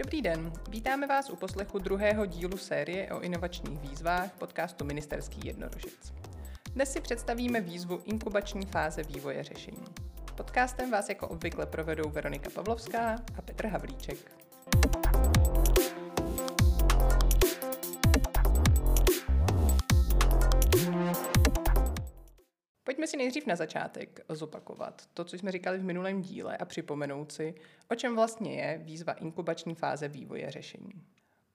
Dobrý den, vítáme vás u poslechu druhého dílu série o inovačních výzvách podcastu Ministerský jednorožec. Dnes si představíme výzvu inkubační fáze vývoje řešení. Podcastem vás jako obvykle provedou Veronika Pavlovská a Petr Havlíček. Pojďme si nejdřív na začátek zopakovat to, co jsme říkali v minulém díle a připomenout si, o čem vlastně je výzva inkubační fáze vývoje řešení.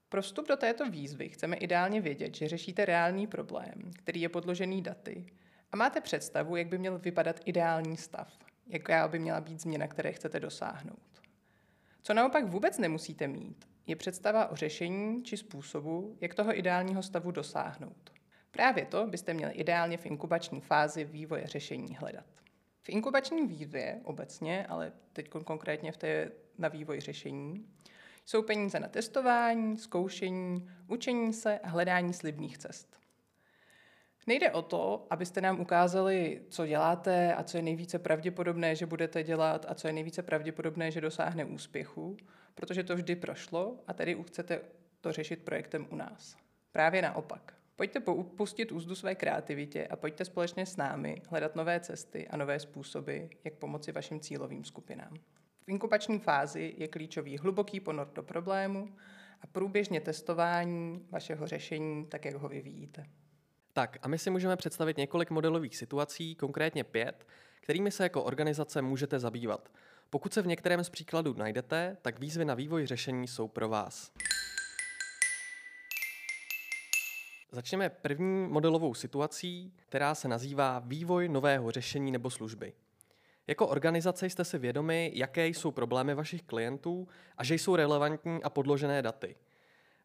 Pro vstup do této výzvy chceme ideálně vědět, že řešíte reálný problém, který je podložený daty a máte představu, jak by měl vypadat ideální stav, jaká by měla být změna, které chcete dosáhnout. Co naopak vůbec nemusíte mít, je představa o řešení či způsobu, jak toho ideálního stavu dosáhnout. Právě to byste měli ideálně v inkubační fázi vývoje řešení hledat. V inkubační výzvě obecně, ale teď konkrétně v té na vývoj řešení, jsou peníze na testování, zkoušení, učení se a hledání slibných cest. Nejde o to, abyste nám ukázali, co děláte a co je nejvíce pravděpodobné, že budete dělat a co je nejvíce pravděpodobné, že dosáhne úspěchu, protože to vždy prošlo a tedy chcete to řešit projektem u nás. Právě naopak. Pojďte pustit úzdu své kreativitě a pojďte společně s námi hledat nové cesty a nové způsoby, jak pomoci vašim cílovým skupinám. V inkubační fázi je klíčový hluboký ponor do problému a průběžně testování vašeho řešení, tak jak ho vyvíjíte. Tak a my si můžeme představit několik modelových situací, konkrétně pět, kterými se jako organizace můžete zabývat. Pokud se v některém z příkladů najdete, tak výzvy na vývoj řešení jsou pro vás. Začneme první modelovou situací, která se nazývá vývoj nového řešení nebo služby. Jako organizace jste si vědomi, jaké jsou problémy vašich klientů a že jsou relevantní a podložené daty.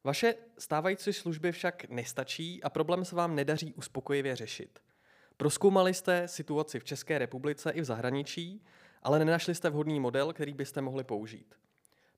Vaše stávající služby však nestačí a problém se vám nedaří uspokojivě řešit. Proskoumali jste situaci v České republice i v zahraničí, ale nenašli jste vhodný model, který byste mohli použít.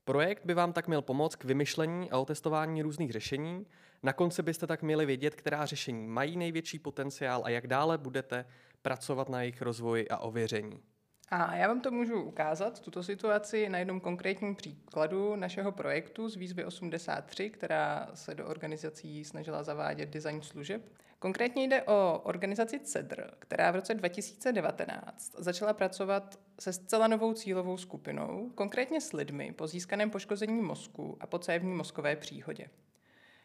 Projekt by vám tak měl pomoct k vymyšlení a otestování různých řešení. Na konci byste tak měli vědět, která řešení mají největší potenciál a jak dále budete pracovat na jejich rozvoji a ověření. A já vám to můžu ukázat, tuto situaci, na jednom konkrétním příkladu našeho projektu z výzvy 83, která se do organizací snažila zavádět design služeb. Konkrétně jde o organizaci CEDR, která v roce 2019 začala pracovat se zcela novou cílovou skupinou, konkrétně s lidmi po získaném poškození mozku a po cévní mozkové příhodě.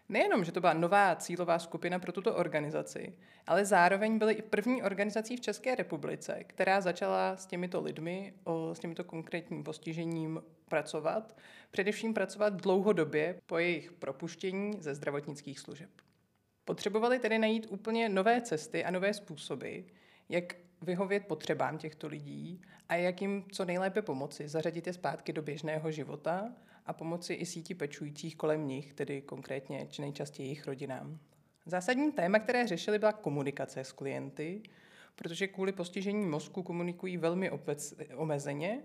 Nejenom, že to byla nová cílová skupina pro tuto organizaci, ale zároveň byly i první organizací v České republice, která začala s těmito lidmi, s těmito konkrétním postižením pracovat, především pracovat dlouhodobě po jejich propuštění ze zdravotnických služeb. Potřebovali tedy najít úplně nové cesty a nové způsoby, jak vyhovět potřebám těchto lidí a jak jim co nejlépe pomoci, zařadit je zpátky do běžného života a pomoci i síti pečujících kolem nich, tedy konkrétně či nejčastěji jejich rodinám. Zásadní téma, které řešili, byla komunikace s klienty, protože kvůli postižení mozku komunikují velmi obec, omezeně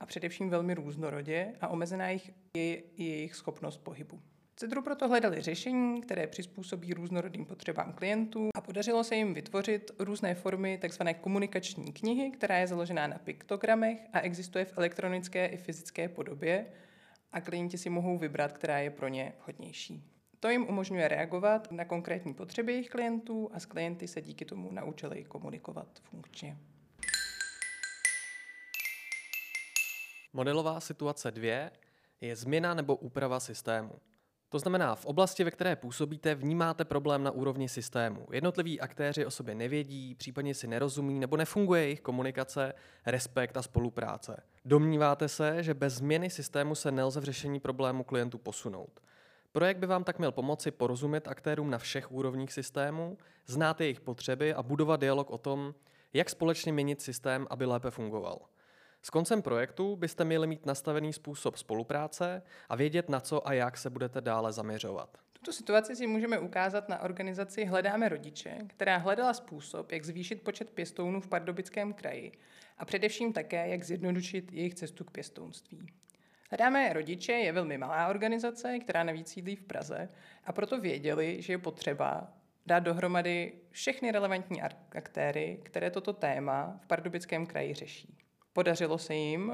a především velmi různorodě a omezená je jejich schopnost pohybu. Cedru proto hledali řešení, které přizpůsobí různorodým potřebám klientů a podařilo se jim vytvořit různé formy tzv. komunikační knihy, která je založená na piktogramech a existuje v elektronické i fyzické podobě a klienti si mohou vybrat, která je pro ně vhodnější. To jim umožňuje reagovat na konkrétní potřeby jejich klientů a s klienty se díky tomu naučili komunikovat funkčně. Modelová situace 2 je změna nebo úprava systému. To znamená, v oblasti, ve které působíte, vnímáte problém na úrovni systému. Jednotliví aktéři o sobě nevědí, případně si nerozumí nebo nefunguje jejich komunikace, respekt a spolupráce. Domníváte se, že bez změny systému se nelze v řešení problému klientů posunout. Projekt by vám tak měl pomoci porozumět aktérům na všech úrovních systému, znát jejich potřeby a budovat dialog o tom, jak společně měnit systém, aby lépe fungoval. S koncem projektu byste měli mít nastavený způsob spolupráce a vědět, na co a jak se budete dále zaměřovat. Tuto situaci si můžeme ukázat na organizaci Hledáme rodiče, která hledala způsob, jak zvýšit počet pěstounů v Pardubickém kraji a především také, jak zjednodušit jejich cestu k pěstounství. Hledáme rodiče je velmi malá organizace, která navíc sídlí v Praze a proto věděli, že je potřeba dát dohromady všechny relevantní aktéry, které toto téma v Pardubickém kraji řeší. Podařilo se jim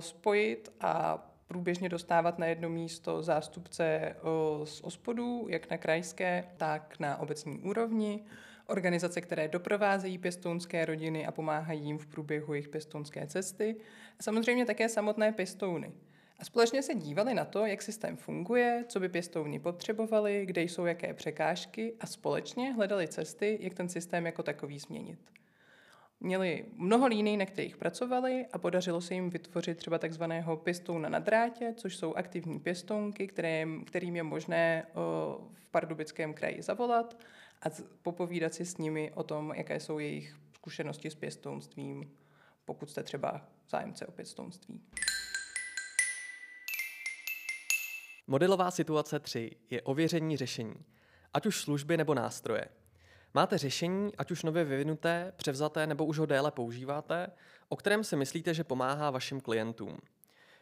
spojit a průběžně dostávat na jedno místo zástupce z ospodů, jak na krajské, tak na obecní úrovni, organizace, které doprovázejí pěstounské rodiny a pomáhají jim v průběhu jejich pěstounské cesty, a samozřejmě také samotné pěstouny. A společně se dívali na to, jak systém funguje, co by pěstouni potřebovali, kde jsou jaké překážky a společně hledali cesty, jak ten systém jako takový změnit. Měli mnoho líní, na kterých pracovali a podařilo se jim vytvořit třeba takzvaného pěstouna na drátě, což jsou aktivní pěstounky, které, kterým je možné v Pardubickém kraji zavolat a popovídat si s nimi o tom, jaké jsou jejich zkušenosti s pěstounstvím, pokud jste třeba zájemce o pěstounství. Modelová situace 3 je ověření řešení, ať už služby nebo nástroje. Máte řešení, ať už nově vyvinuté, převzaté nebo už ho déle používáte, o kterém si myslíte, že pomáhá vašim klientům.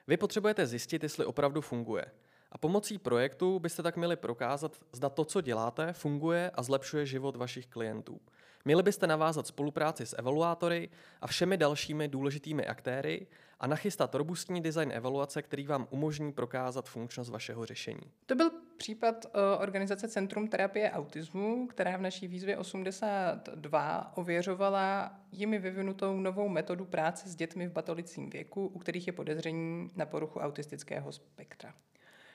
Vy potřebujete zjistit, jestli opravdu funguje. A pomocí projektu byste tak měli prokázat, zda to, co děláte, funguje a zlepšuje život vašich klientů. Měli byste navázat spolupráci s evaluátory a všemi dalšími důležitými aktéry a nachystat robustní design evaluace, který vám umožní prokázat funkčnost vašeho řešení. To byl případ uh, organizace Centrum terapie autismu, která v naší výzvě 82 ověřovala jimi vyvinutou novou metodu práce s dětmi v batolicím věku, u kterých je podezření na poruchu autistického spektra.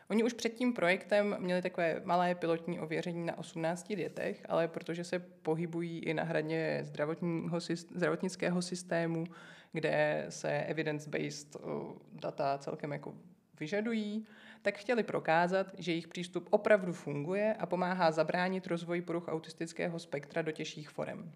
Oni už před tím projektem měli takové malé pilotní ověření na 18 dětech, ale protože se pohybují i na hraně zdravotního, zdravotnického systému, kde se evidence-based data celkem jako vyžadují, tak chtěli prokázat, že jejich přístup opravdu funguje a pomáhá zabránit rozvoji poruch autistického spektra do těžších forem.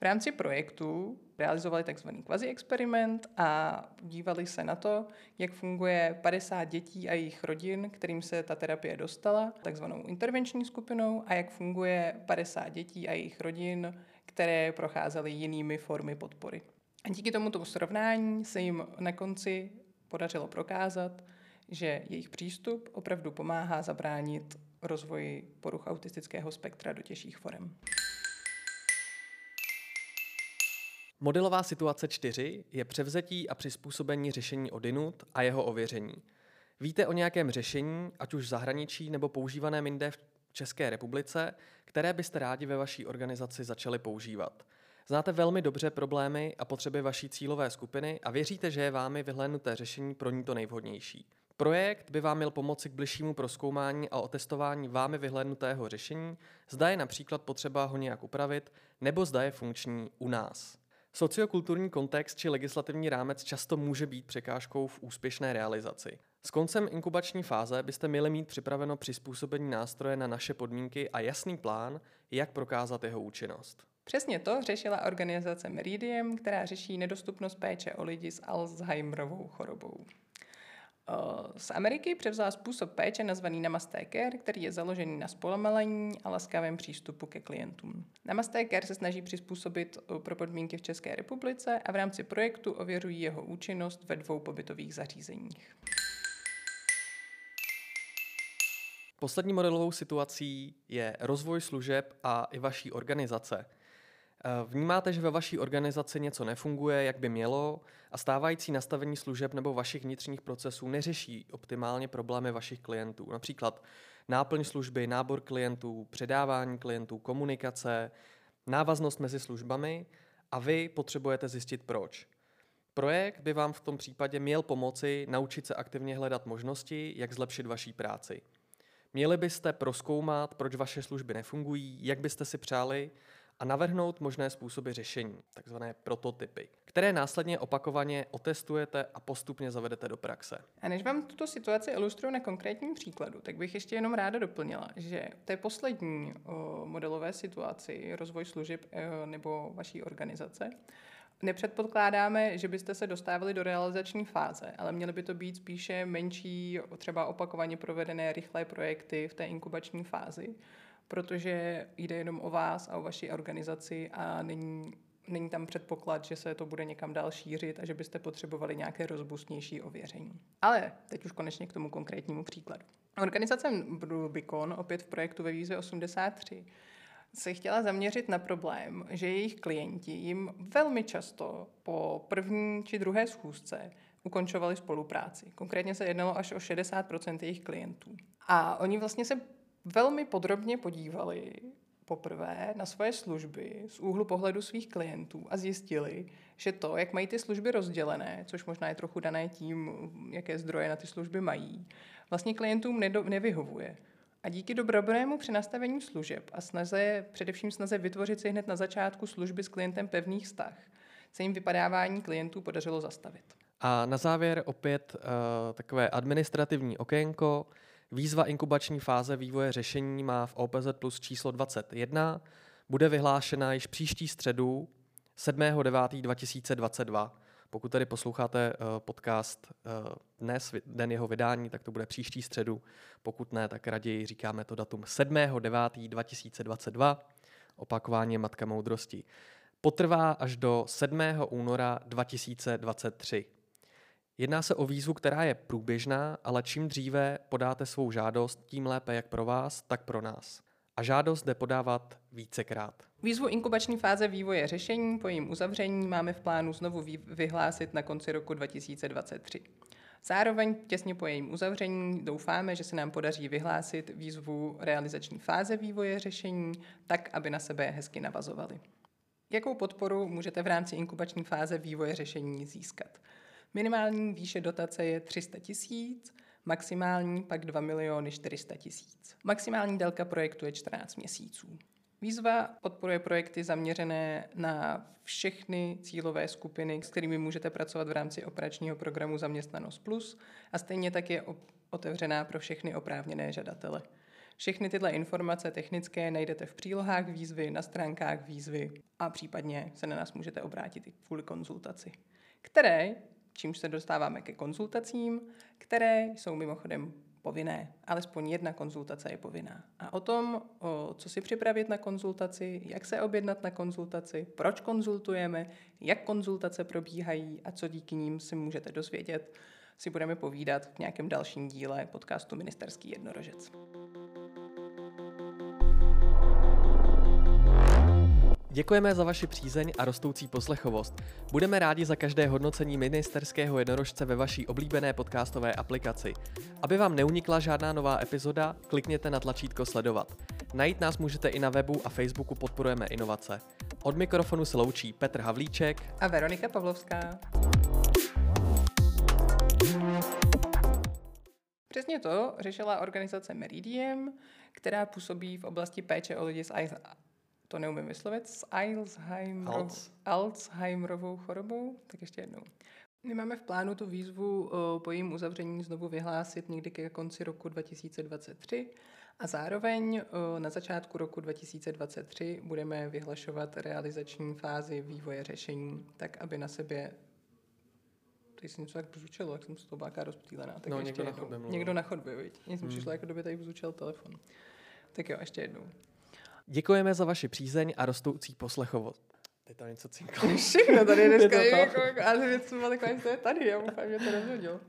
V rámci projektu realizovali tzv. kvazi-experiment a dívali se na to, jak funguje 50 dětí a jejich rodin, kterým se ta terapie dostala, takzvanou intervenční skupinou, a jak funguje 50 dětí a jejich rodin, které procházely jinými formy podpory. A díky tomuto srovnání se jim na konci podařilo prokázat, že jejich přístup opravdu pomáhá zabránit rozvoji poruch autistického spektra do těžších forem. Modelová situace 4 je převzetí a přizpůsobení řešení odinut a jeho ověření. Víte o nějakém řešení, ať už v zahraničí nebo používaném jinde v České republice, které byste rádi ve vaší organizaci začali používat. Znáte velmi dobře problémy a potřeby vaší cílové skupiny a věříte, že je vámi vyhlédnuté řešení pro ní to nejvhodnější. Projekt by vám měl pomoci k bližšímu proskoumání a otestování vámi vyhlédnutého řešení, zda je například potřeba ho nějak upravit, nebo zda je funkční u nás. Sociokulturní kontext či legislativní rámec často může být překážkou v úspěšné realizaci. S koncem inkubační fáze byste měli mít připraveno přizpůsobení nástroje na naše podmínky a jasný plán, jak prokázat jeho účinnost. Přesně to řešila organizace Meridium, která řeší nedostupnost péče o lidi s Alzheimerovou chorobou. Z Ameriky převzala způsob péče nazvaný Namaste Care, který je založený na zpomalení a laskavém přístupu ke klientům. Namaste Care se snaží přizpůsobit pro podmínky v České republice a v rámci projektu ověřují jeho účinnost ve dvou pobytových zařízeních. Poslední modelovou situací je rozvoj služeb a i vaší organizace – Eh, vnímáte, že ve vaší organizaci něco nefunguje, jak by mělo, a stávající nastavení služeb nebo vašich vnitřních procesů neřeší optimálně problémy vašich klientů. Například náplň služby, nábor klientů, předávání klientů, komunikace, návaznost mezi službami a vy potřebujete zjistit proč. Projekt by vám v tom případě měl pomoci naučit se aktivně hledat možnosti, jak zlepšit vaší práci. Měli byste proskoumat, proč vaše služby nefungují, jak byste si přáli, a navrhnout možné způsoby řešení, takzvané prototypy, které následně opakovaně otestujete a postupně zavedete do praxe. A než vám tuto situaci ilustruju na konkrétním příkladu, tak bych ještě jenom ráda doplnila, že v té poslední o, modelové situaci, rozvoj služeb o, nebo vaší organizace, Nepředpokládáme, že byste se dostávali do realizační fáze, ale měly by to být spíše menší, třeba opakovaně provedené rychlé projekty v té inkubační fázi, protože jde jenom o vás a o vaši organizaci a není, není tam předpoklad, že se to bude někam dál šířit a že byste potřebovali nějaké rozbustnější ověření. Ale teď už konečně k tomu konkrétnímu příkladu. Organizace Rubicon, opět v projektu ve výzvě 83, se chtěla zaměřit na problém, že jejich klienti jim velmi často po první či druhé schůzce ukončovali spolupráci. Konkrétně se jednalo až o 60% jejich klientů. A oni vlastně se velmi podrobně podívali poprvé na svoje služby z úhlu pohledu svých klientů a zjistili, že to, jak mají ty služby rozdělené, což možná je trochu dané tím, jaké zdroje na ty služby mají, vlastně klientům nevyhovuje. A díky dobrému přenastavení služeb a snaze, především snaze vytvořit si hned na začátku služby s klientem pevných vztah, se jim vypadávání klientů podařilo zastavit. A na závěr opět uh, takové administrativní okénko. Výzva inkubační fáze vývoje řešení má v OPZ plus číslo 21. Bude vyhlášena již příští středu 7.9.2022. Pokud tady posloucháte uh, podcast uh, dnes, den jeho vydání, tak to bude příští středu. Pokud ne, tak raději říkáme to datum 7.9.2022. Opakování matka moudrosti. Potrvá až do 7. února 2023. Jedná se o výzvu, která je průběžná, ale čím dříve podáte svou žádost, tím lépe jak pro vás, tak pro nás. A žádost jde podávat vícekrát. Výzvu inkubační fáze vývoje řešení po jejím uzavření máme v plánu znovu vyhlásit na konci roku 2023. Zároveň těsně po jejím uzavření doufáme, že se nám podaří vyhlásit výzvu realizační fáze vývoje řešení tak, aby na sebe hezky navazovaly. Jakou podporu můžete v rámci inkubační fáze vývoje řešení získat? Minimální výše dotace je 300 tisíc, maximální pak 2 miliony 400 tisíc. Maximální délka projektu je 14 měsíců. Výzva podporuje projekty zaměřené na všechny cílové skupiny, s kterými můžete pracovat v rámci operačního programu Zaměstnanost Plus a stejně tak je otevřená pro všechny oprávněné žadatele. Všechny tyhle informace technické najdete v přílohách výzvy, na stránkách výzvy a případně se na nás můžete obrátit i kvůli konzultaci, které čímž se dostáváme ke konzultacím, které jsou mimochodem povinné. Alespoň jedna konzultace je povinná. A o tom, o co si připravit na konzultaci, jak se objednat na konzultaci, proč konzultujeme, jak konzultace probíhají a co díky ním si můžete dozvědět, si budeme povídat v nějakém dalším díle podcastu Ministerský jednorožec. Děkujeme za vaši přízeň a rostoucí poslechovost. Budeme rádi za každé hodnocení ministerského jednorožce ve vaší oblíbené podcastové aplikaci. Aby vám neunikla žádná nová epizoda, klikněte na tlačítko sledovat. Najít nás můžete i na webu a Facebooku Podporujeme inovace. Od mikrofonu se loučí Petr Havlíček a Veronika Pavlovská. Přesně to řešila organizace Meridiem, která působí v oblasti péče o lidi s to neumím vyslovit, s Alzheimerov, Alzheimerovou chorobou. Tak ještě jednou. My máme v plánu tu výzvu po jejím uzavření znovu vyhlásit někdy ke konci roku 2023 a zároveň na začátku roku 2023 budeme vyhlašovat realizační fázi vývoje řešení, tak aby na sebe Teď jsem něco tak bzučelo, jak jsem z toho báka rozptýlená. Tak no, ještě někdo jednou. na chodbě Někdo na chodbě, viď? Mně hmm. přišlo, jako kdyby tady bzučel telefon. Tak jo, ještě jednou. Děkujeme za vaši přízeň a rostoucí poslechovost. Teď tam něco cinklo. Všechno tady dneska je jako, ale věc taková, že to je tady, já úplně mě to rozhodil.